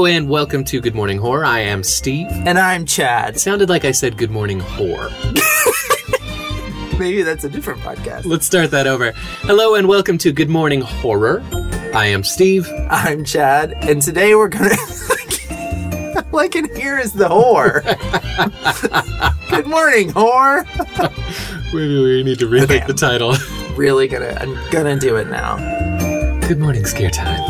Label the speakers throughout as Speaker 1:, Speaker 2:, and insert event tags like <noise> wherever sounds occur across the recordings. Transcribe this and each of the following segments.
Speaker 1: Hello and welcome to Good Morning Horror. I am Steve.
Speaker 2: And I'm Chad.
Speaker 1: It sounded like I said Good Morning Whore. <laughs>
Speaker 2: Maybe that's a different podcast.
Speaker 1: Let's start that over. Hello and welcome to Good Morning Horror. I am Steve.
Speaker 2: I'm Chad, and today we're gonna. <laughs> All I can hear is the whore. <laughs> Good morning, whore.
Speaker 1: Maybe we need to rethink
Speaker 2: Okay.
Speaker 1: the title.
Speaker 2: Really gonna, I'm gonna do it now.
Speaker 1: Good morning, Scare Time.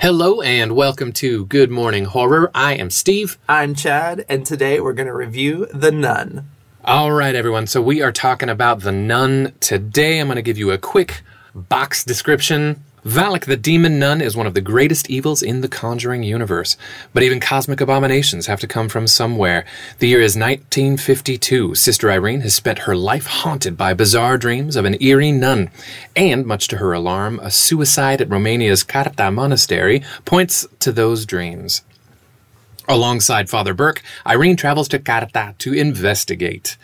Speaker 1: Hello and welcome to Good Morning Horror. I am Steve.
Speaker 2: I'm Chad, and today we're gonna review The Nun.
Speaker 1: All right, everyone. So we are talking about The Nun today. I'm going to give you a quick box description. Valak the Demon Nun is one of the greatest evils in the Conjuring universe, but even cosmic abominations have to come from somewhere. The year is 1952. Sister Irene has spent her life haunted by bizarre dreams of an eerie nun, and much to her alarm, a suicide at Romania's Carta Monastery points to those dreams. Alongside Father Burke, Irene travels to Carta to investigate.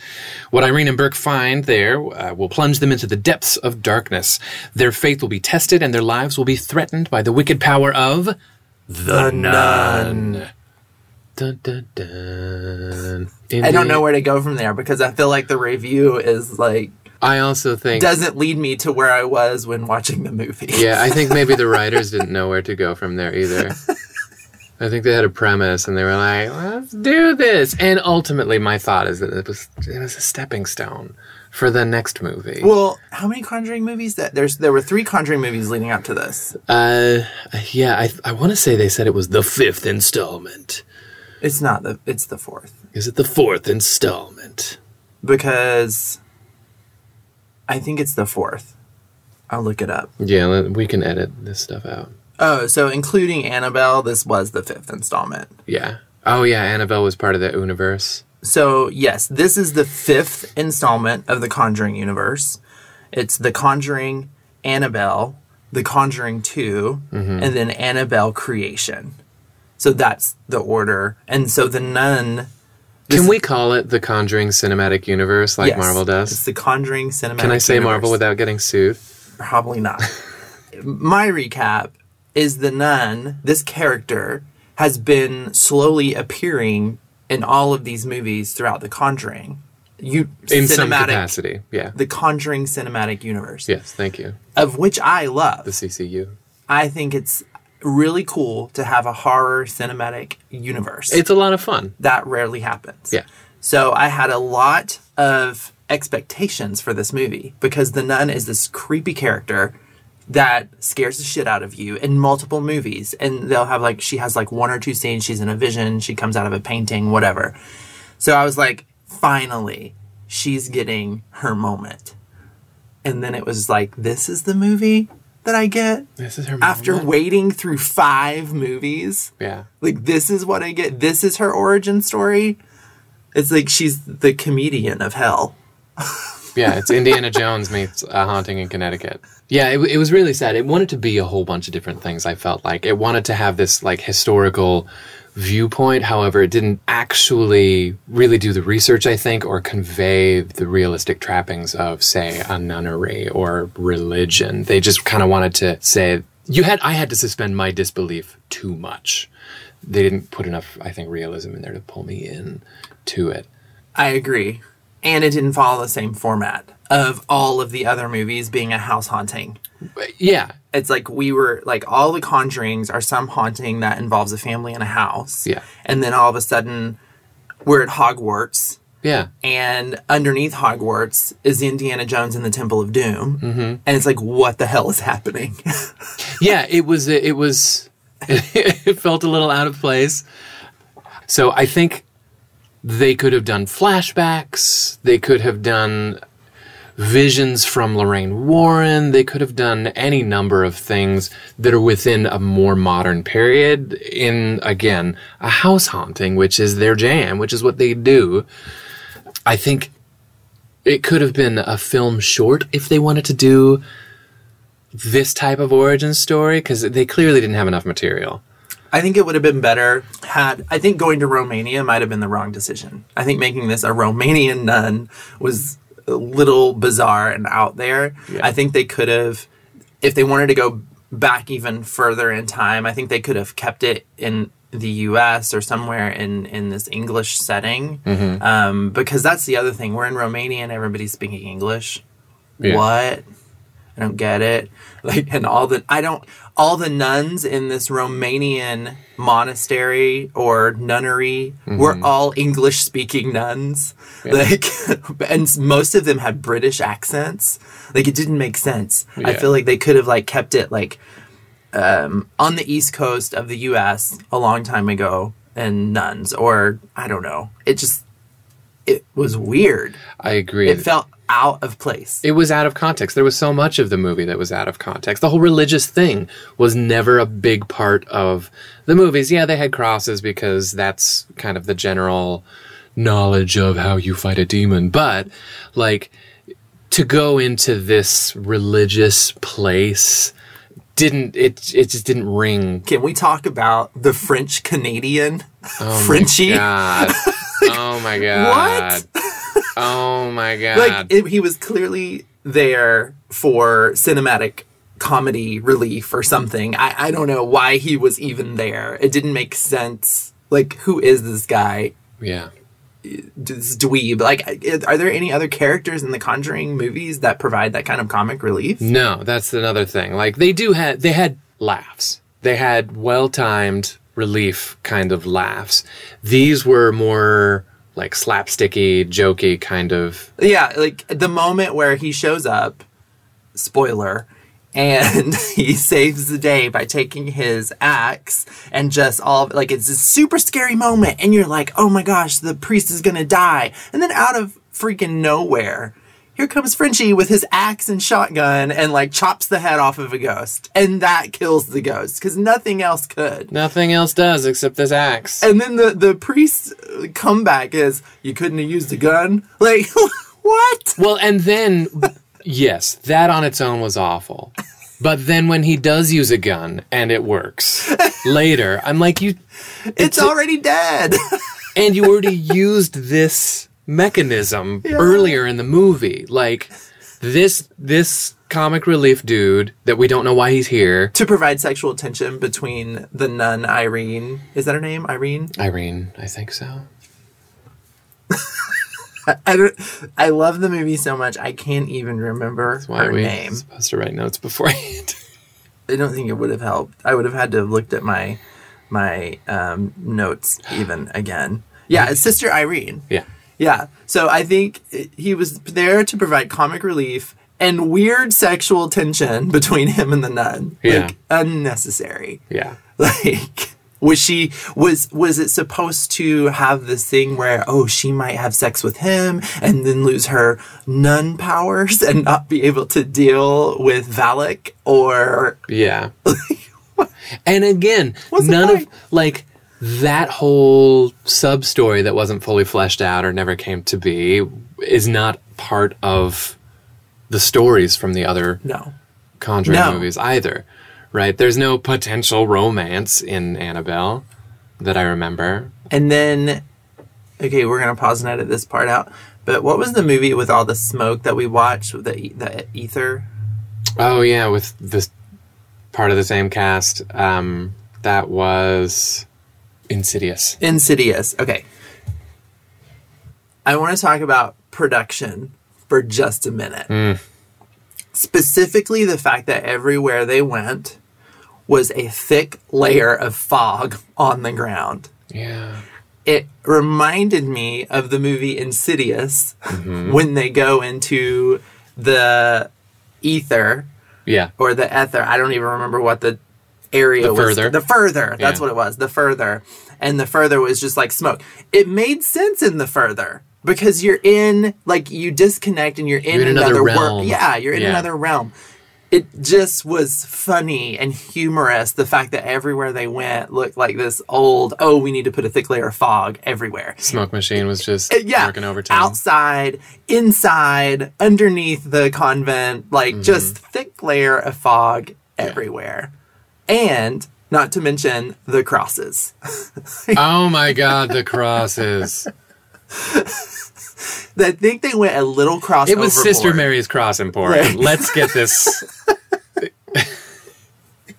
Speaker 1: What Irene and Burke find there uh, will plunge them into the depths of darkness. Their faith will be tested and their lives will be threatened by the wicked power of the Nun. Dun, dun, dun.
Speaker 2: I don't know where to go from there because I feel like the review is like
Speaker 1: I also think.
Speaker 2: doesn't lead me to where I was when watching the movie.
Speaker 1: yeah, I think maybe the <laughs> writers didn't know where to go from there either. <laughs> I think they had a premise and they were like, let's do this. And ultimately, my thought is that it was, it was a stepping stone for the next movie.
Speaker 2: Well, how many Conjuring movies? That there's there were three Conjuring movies leading up to this.
Speaker 1: Uh, yeah, I, I want to say they said it was the fifth installment.
Speaker 2: It's not the. It's the fourth
Speaker 1: Is it the fourth installment?
Speaker 2: because I think it's the fourth. I'll look it up.
Speaker 1: Yeah, we can edit this stuff out.
Speaker 2: Oh, so including Annabelle, this was the fifth installment.
Speaker 1: Yeah. Oh, yeah, Annabelle was part of the universe.
Speaker 2: So, yes, this is the fifth installment of the Conjuring universe. It's The Conjuring, Annabelle, The Conjuring 2, mm-hmm. and then Annabelle Creation. So that's the order. And so the nun.
Speaker 1: Can we call it the Conjuring Cinematic Universe like
Speaker 2: yes,
Speaker 1: Marvel does?
Speaker 2: It's the Conjuring Cinematic
Speaker 1: Can I say Marvel without getting sued?
Speaker 2: Probably not. <laughs> My recap is the nun, this character, has been slowly appearing in all of these movies throughout the Conjuring. You
Speaker 1: In some
Speaker 2: cinematic
Speaker 1: capacity. Yeah.
Speaker 2: the Conjuring cinematic universe,
Speaker 1: Yes, thank you.
Speaker 2: of which I love.
Speaker 1: The CCU.
Speaker 2: I think it's really cool to have a horror cinematic universe.
Speaker 1: It's a lot of fun.
Speaker 2: that rarely happens.
Speaker 1: Yeah.
Speaker 2: So I had a lot of expectations for this movie because the nun is this creepy character that scares the shit out of you in multiple movies. And they'll have like, she has like one or two scenes, she's in a vision, she comes out of a painting, whatever. So I was like, finally, she's getting her moment. And then it was like, this is the movie that I get
Speaker 1: This is her
Speaker 2: after waiting through five movies.
Speaker 1: Yeah.
Speaker 2: Like this is what I get. This is her origin story. It's like she's the comedian of hell.
Speaker 1: Yeah, it's Indiana Jones meets a haunting in Connecticut. Yeah, it, it was really sad. It wanted to be a whole bunch of different things. I felt like it wanted to have this like historical viewpoint. However, it didn't actually really do the research. I think, or convey the realistic trappings of, say, a nunnery or religion. They just kind of wanted to say you had. I had to suspend my disbelief too much. They didn't put enough, I think, realism in there to pull me in to it.
Speaker 2: I agree. And it didn't follow the same format of all of the other movies being a house haunting.
Speaker 1: Yeah,
Speaker 2: It's like we were like all the conjurings are some haunting that involves a family in a house.
Speaker 1: Yeah.
Speaker 2: And then all of a sudden we're at Hogwarts
Speaker 1: yeah.
Speaker 2: and underneath Hogwarts is Indiana Jones and the Temple of Doom. Mm-hmm. And it's like, what the hell is happening? <laughs>
Speaker 1: yeah it was it was <laughs> it felt a little out of place so i think they could have done flashbacks. They could have done visions from lorraine warren. They could have done any number of things that are within a more modern period in again a house haunting which is their jam which is what they do. I think it could have been a film short if they wanted to do this type of origin story because they clearly didn't have enough material.
Speaker 2: I think it would have been better had I think going to Romania might have been the wrong decision. I think making this a Romanian nun was a little bizarre and out there.
Speaker 1: Yeah.
Speaker 2: I think they could have, if they wanted to go back even further in time, I think they could have kept it in the U.S. or somewhere in in this English setting,
Speaker 1: Mm-hmm.
Speaker 2: um, because that's the other thing. We're in Romania and everybody's speaking English.
Speaker 1: Yeah.
Speaker 2: What? I don't get it. <laughs> Like, and all the I don't all the nuns in this Romanian monastery or nunnery were
Speaker 1: Mm-hmm.
Speaker 2: all English speaking nuns. Like, <laughs> and most of them had British accents. Like, it didn't make sense. I feel like they could have like kept it like um, on the east coast of the U.S. a long time ago, and nuns, or I don't know. It just it was weird.
Speaker 1: I agree.
Speaker 2: It felt out of place.
Speaker 1: it was out of context. There was so much of the movie that was out of context. The whole religious thing was never a big part of the movies. Yeah, they had crosses because that's kind of the general knowledge of how you fight a demon. But, like, to go into this religious place didn't it it just didn't ring
Speaker 2: Can we talk about the French Canadian
Speaker 1: oh <laughs>
Speaker 2: Frenchie?
Speaker 1: my god <laughs> oh my god oh my god
Speaker 2: Like it, he was clearly there for cinematic comedy relief or something. I, I don't know why he was even there. It didn't make sense. Like, who is this guy?
Speaker 1: yeah
Speaker 2: This dweeb. Like, are there any other characters in the Conjuring movies that provide that kind of comic relief?
Speaker 1: No, that's another thing. Like they do had they had laughs. They had well-timed relief kind of laughs. These were more like slapsticky, jokey kind of
Speaker 2: Yeah, like the moment where he shows up, spoiler, and <laughs> he saves the day by taking his axe and just all like it's a super scary moment, and you're like, oh my gosh, the priest is gonna die, and then out of freaking nowhere. Here comes Frenchie with his axe and shotgun and like chops the head off of a ghost. And that kills the ghost because nothing else could.
Speaker 1: nothing else does except this axe.
Speaker 2: And then the, the priest's uh, comeback is, You couldn't have used a gun? <laughs> Like, <laughs> what?
Speaker 1: Well, and then yes, that on its own was awful. But then when he does use a gun and it works later, I'm like you
Speaker 2: It's already dead. <laughs>
Speaker 1: and you already used this mechanism earlier in the movie like this this comic relief dude that we don't know why he's here
Speaker 2: to provide sexual tension between the nun Irene. Is that her name? Irene?
Speaker 1: irene i think so <laughs>
Speaker 2: I I love the movie so much I can't even remember
Speaker 1: why
Speaker 2: her
Speaker 1: we
Speaker 2: name.
Speaker 1: supposed to write notes beforehand <laughs>
Speaker 2: I don't think it would have helped. I would have had to have looked at my my um, notes even again. Yeah, it's Sister Irene.
Speaker 1: yeah
Speaker 2: Yeah. So I think he was there to provide comic relief and weird sexual tension <laughs> between him and the nun.
Speaker 1: Yeah.
Speaker 2: Like unnecessary.
Speaker 1: yeah
Speaker 2: Like was she was was it supposed to have this thing where oh she might have sex with him and then lose her nun powers and not be able to deal with Valak or
Speaker 1: yeah <laughs> and again
Speaker 2: What's
Speaker 1: none of like that whole sub story that wasn't fully fleshed out or never came to be is not part of the stories from the other
Speaker 2: no.
Speaker 1: Conjuring
Speaker 2: No.
Speaker 1: movies either, right? There's no potential romance in Annabelle that I remember.
Speaker 2: And then okay, we're gonna pause and edit this part out. But what was the movie with all the smoke that we watched with the the ether?
Speaker 1: Oh yeah, with this part of the same cast. Um, that was Insidious.
Speaker 2: Insidious. Okay. I want to talk about production for just a minute. Hmm. Specifically, the fact that everywhere they went was a thick layer of fog on the ground.
Speaker 1: Yeah.
Speaker 2: It reminded me of the movie Insidious mm-hmm. when they go into the ether
Speaker 1: Yeah.
Speaker 2: or the ether. I don't even remember what the area
Speaker 1: The
Speaker 2: was.
Speaker 1: further.
Speaker 2: The further. That's
Speaker 1: Yeah.
Speaker 2: what it was. The further. And the further was just like smoke. It made sense in the further because you're in like you disconnect and you're in,
Speaker 1: You're in another
Speaker 2: another,
Speaker 1: realm.
Speaker 2: world. Yeah, you're in
Speaker 1: Yeah.
Speaker 2: another realm. It just was funny and humorous. The fact that everywhere they went looked like this old. Oh, we need to put a thick layer of fog everywhere.
Speaker 1: Smoke machine was just
Speaker 2: Uh, yeah,
Speaker 1: working overtime.
Speaker 2: outside, inside, underneath the convent, like
Speaker 1: Mm-hmm.
Speaker 2: just thick layer of fog everywhere, and not to mention the crosses. <laughs>
Speaker 1: oh my god, the crosses.
Speaker 2: I think they went a little cross.
Speaker 1: It was Sister. Mary's Cross Emporium.
Speaker 2: Right.
Speaker 1: Let's get this. <laughs>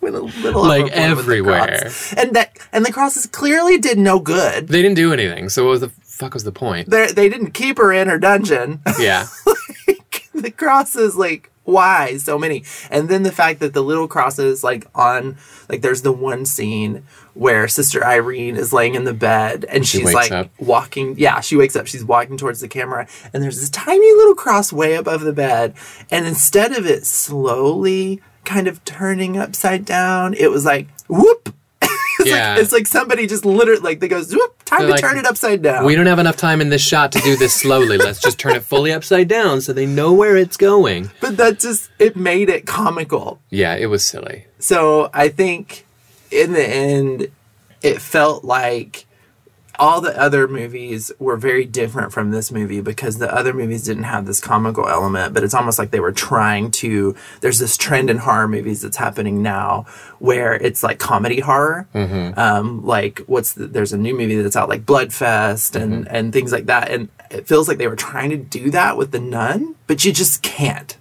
Speaker 2: Went a little
Speaker 1: Like
Speaker 2: overboard
Speaker 1: everywhere.
Speaker 2: and that and the crosses clearly did no good.
Speaker 1: They didn't do anything. So what was the fuck was the point?
Speaker 2: They they didn't keep her in her dungeon.
Speaker 1: Yeah. <laughs>
Speaker 2: the crosses like why so many and then the fact that the little crosses like on like there's the one scene where sister irene is laying in the bed and
Speaker 1: She
Speaker 2: she's like
Speaker 1: up.
Speaker 2: walking yeah she wakes up she's walking towards the camera and there's this tiny little cross way above the bed and instead of it slowly kind of turning upside down it was like whoop <laughs> it's
Speaker 1: Yeah.
Speaker 2: like it's like somebody just literally like they goes whoop time
Speaker 1: They're
Speaker 2: to
Speaker 1: like,
Speaker 2: turn it upside down
Speaker 1: We don't have enough time in this shot to do this slowly. Let's just turn it fully upside down so they know where it's going. <laughs>
Speaker 2: but that just it made it comical
Speaker 1: Yeah, it was silly.
Speaker 2: So I think in the end, it felt like all the other movies were very different from this movie because the other movies didn't have this comical element, but it's almost like they were trying to. There's this trend in horror movies that's happening now where it's like comedy horror. Um, like what's the, there's a new movie that's out like Bloodfest and and things like that, and it feels like they were trying to do that with the Nun, but you just can't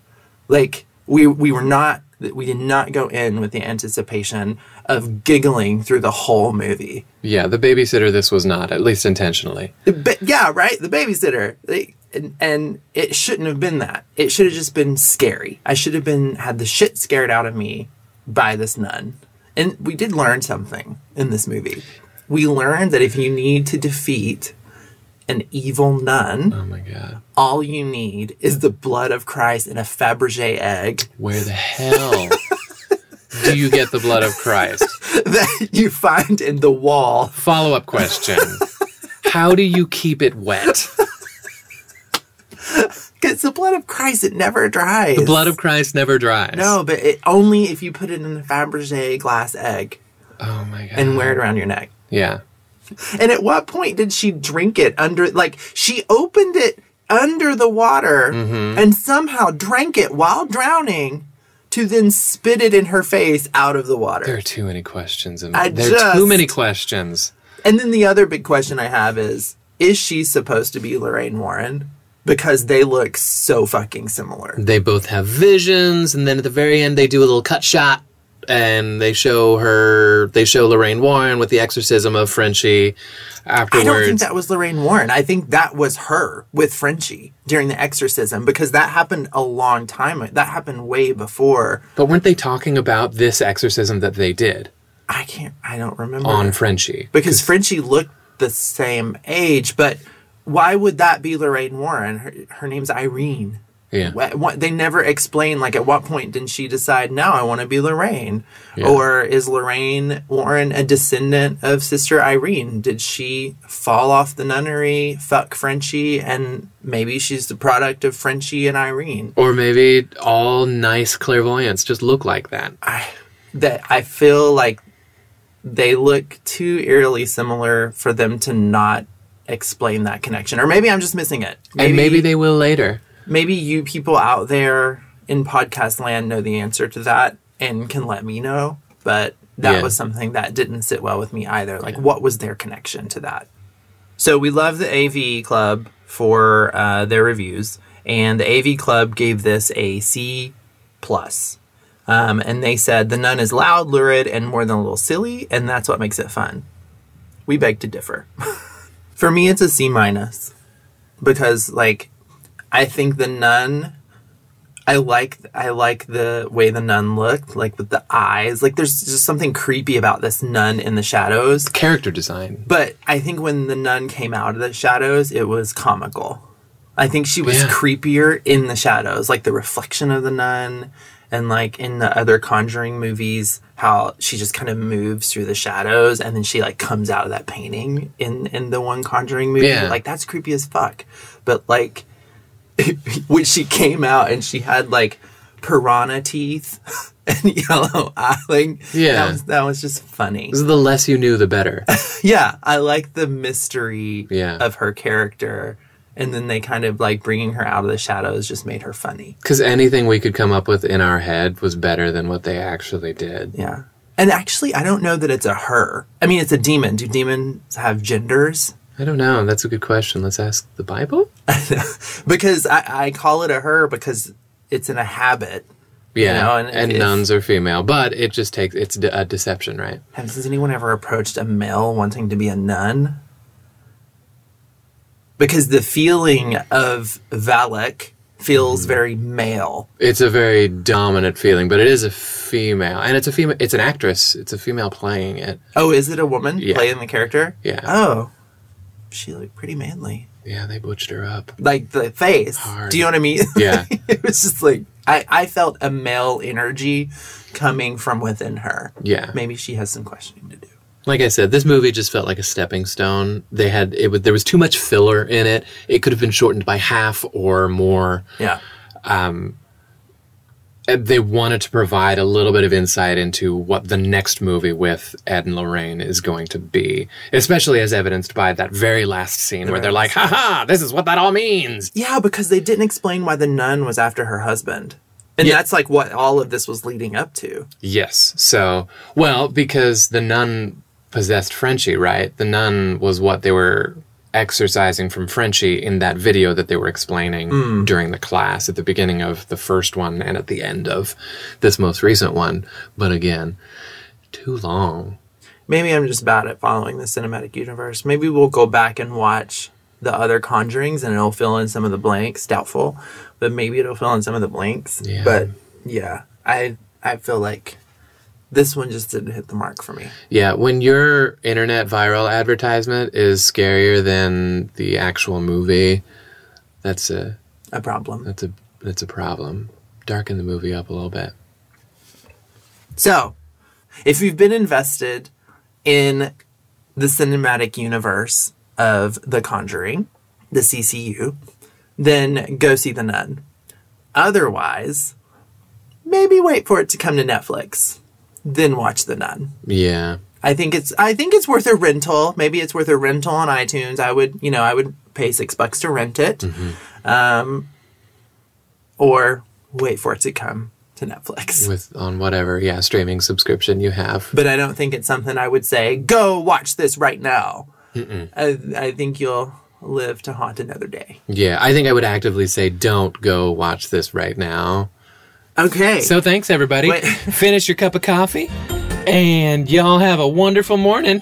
Speaker 2: like we we were not we did not go in with the anticipation of giggling through the whole movie.
Speaker 1: Yeah, the babysitter this was not, at least intentionally.
Speaker 2: but yeah right? The babysitter. They, and, and it shouldn't have been that. It should have just been scary. I should have been had the shit scared out of me by this nun. And we did learn something in this movie. We learned that if you need to defeat an evil nun
Speaker 1: Oh my god.
Speaker 2: all you need is the blood of christ in a fabergé egg
Speaker 1: Where the hell do you get the blood of Christ? <laughs>
Speaker 2: that you find in the wall.
Speaker 1: Follow up question. How do you keep it wet?
Speaker 2: Because the blood of Christ, it never dries.
Speaker 1: The blood of Christ never dries.
Speaker 2: No, but it only if you put it in a Fabergé glass egg
Speaker 1: Oh my god.
Speaker 2: and wear it around your neck.
Speaker 1: Yeah.
Speaker 2: And at what point did she drink it under, like, she opened it under the water
Speaker 1: Mm-hmm.
Speaker 2: and somehow drank it while drowning to then spit it in her face out of the water.
Speaker 1: There are too many questions. And
Speaker 2: I
Speaker 1: there are too many questions.
Speaker 2: And then the other big question I have is is she supposed to be Lorraine Warren? Because they look so fucking similar.
Speaker 1: They both have visions, and then at the very end, they do a little cut shot, and they show her. They show Lorraine Warren with the exorcism of Frenchie. Afterwards.
Speaker 2: I don't think that was Lorraine Warren. I think that was her with Frenchie during the exorcism because that happened a long time. That happened way before.
Speaker 1: but weren't they talking about this exorcism that they did
Speaker 2: I can't. I don't remember
Speaker 1: on Frenchie?
Speaker 2: because Frenchie looked the same age. But why would that be Lorraine Warren? Her, her name's Irene.
Speaker 1: Yeah.
Speaker 2: What, what, they never explain like at what point did she decide now I want to be Lorraine or is Lorraine Warren a descendant of Sister Irene did she fall off the nunnery fuck Frenchie and maybe she's the product of Frenchie and Irene
Speaker 1: Or maybe all nice clairvoyants just look like that.
Speaker 2: I that I feel like they look too eerily similar for them to not explain that connection or maybe I'm just missing it
Speaker 1: and maybe they will later.
Speaker 2: Maybe you people out there in podcast land know the answer to that and can let me know. But that
Speaker 1: Yeah.
Speaker 2: was something that didn't sit well with me either. Like, what was their connection to that? So we love the AV Club for uh, their reviews, and the AV Club gave this a C plus. Um, and they said the nun is loud, lurid, and more than a little silly, and that's what makes it fun. We beg to differ. <laughs> for me, it's a C minus because, like, I think the nun. I like I like the way the nun looked, like with the eyes. Like there's just something creepy about this nun in the shadows.
Speaker 1: Character design.
Speaker 2: But I think when the nun came out of the shadows, it was comical. I think she was
Speaker 1: Yeah.
Speaker 2: creepier in the shadows, like the reflection of the nun, and like in the other Conjuring movies, how she just kind of moves through the shadows, and then she like comes out of that painting in in the one Conjuring movie.
Speaker 1: Yeah.
Speaker 2: Like that's creepy as fuck. But like <laughs> when she came out and she had like piranha teeth <laughs> and yellow eye, like
Speaker 1: Yeah.
Speaker 2: that was that was just funny.
Speaker 1: This is the less you knew, the better. <laughs>
Speaker 2: Yeah, I like the mystery
Speaker 1: Yeah.
Speaker 2: of her character. And then they kind of like bringing her out of the shadows just made her funny.
Speaker 1: Because anything we could come up with in our head was better than what they actually did.
Speaker 2: Yeah. And actually, I don't know that it's a her. I mean, it's a demon. Do demons have genders?
Speaker 1: I don't know. That's a good question. Let's ask the Bible. <laughs>
Speaker 2: because I, I call it a her because it's in a habit.
Speaker 1: Yeah,
Speaker 2: know,
Speaker 1: and,
Speaker 2: and if-
Speaker 1: nuns are female, but it just takes it's a deception, right?
Speaker 2: Has anyone ever approached a male wanting to be a nun? Because the feeling of Valak feels mm-hmm. very male.
Speaker 1: It's a very dominant feeling, but it is a female, and it's a female. It's an actress. It's a female playing it.
Speaker 2: Oh, is it a woman
Speaker 1: Yeah.
Speaker 2: playing the character?
Speaker 1: Yeah.
Speaker 2: Oh, she looked pretty manly.
Speaker 1: Yeah, they butched her up.
Speaker 2: Like the face.
Speaker 1: Hard.
Speaker 2: Do you know what I mean? <laughs>
Speaker 1: Yeah. <laughs>
Speaker 2: it was just like I, I felt a male energy coming from within her.
Speaker 1: Yeah.
Speaker 2: Maybe she has some questioning to do.
Speaker 1: Like I said, this movie just felt like a stepping stone. They had it. Was, there was too much filler in it. It could have been shortened by half or more.
Speaker 2: Yeah.
Speaker 1: And Uh, they wanted to provide a little bit of insight into what the next movie with Ed and Lorraine is going to be, especially as evidenced by that very last scene where they're like, "Ha ha! This is what that all means."
Speaker 2: Yeah, because they didn't explain why the nun was after her husband. And
Speaker 1: Yeah.
Speaker 2: that's like what all of this was leading up to.
Speaker 1: Yes. So, well, because the nun possessed Frenchie, right? The nun was what they were exorcising from Frenchie in that video that they were explaining mm. during the class at the beginning of the first one and at the end of this most recent one. But again, too long.
Speaker 2: Maybe I'm just bad at following the cinematic universe. Maybe we'll go back and watch the other conjurings and it'll fill in some of the blanks. Doubtful. But maybe it'll fill in some of the blanks.
Speaker 1: Yeah.
Speaker 2: But yeah, I I feel like this one just didn't hit the mark for me.
Speaker 1: Yeah, when your internet viral advertisement is scarier than the actual movie, that's a
Speaker 2: A problem.
Speaker 1: that's a that's a problem. Darken the movie up a little bit.
Speaker 2: So, if you've been invested in the cinematic universe of The Conjuring, the CCU, then go see The Nun. Otherwise, maybe wait for it to come to Netflix, then watch The Nun.
Speaker 1: Yeah.
Speaker 2: I think it's I think it's worth a rental. Maybe it's worth a rental on iTunes. I would, you know, I would pay six bucks to rent it, um, or wait for it to come to Netflix.
Speaker 1: with on whatever yeah streaming subscription you have
Speaker 2: but I don't think it's something I would say, go watch this right now. I, I think you'll live to haunt another day.
Speaker 1: yeah i think i would actively say don't go watch this right now
Speaker 2: Okay.
Speaker 1: so thanks everybody
Speaker 2: Wait.
Speaker 1: finish your cup of coffee and y'all have a wonderful morning